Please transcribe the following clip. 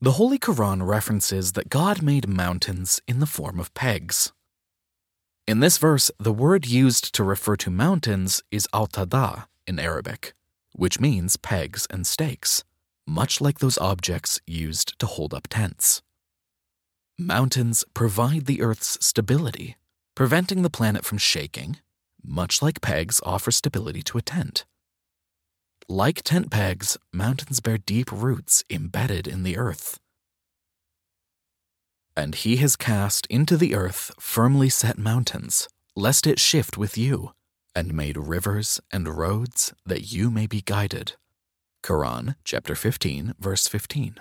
The Holy Quran references that God made mountains in the form of pegs. In this verse, the word used to refer to mountains is autada in Arabic, which means pegs and stakes, much like those objects used to hold up tents. Mountains provide the Earth's stability, preventing the planet from shaking, much like pegs offer stability to a tent. Like tent pegs, mountains bear deep roots embedded in the earth. And he has cast into the earth firmly set mountains, lest it shift with you, and made rivers and roads that you may be guided. Quran chapter 15 verse 15.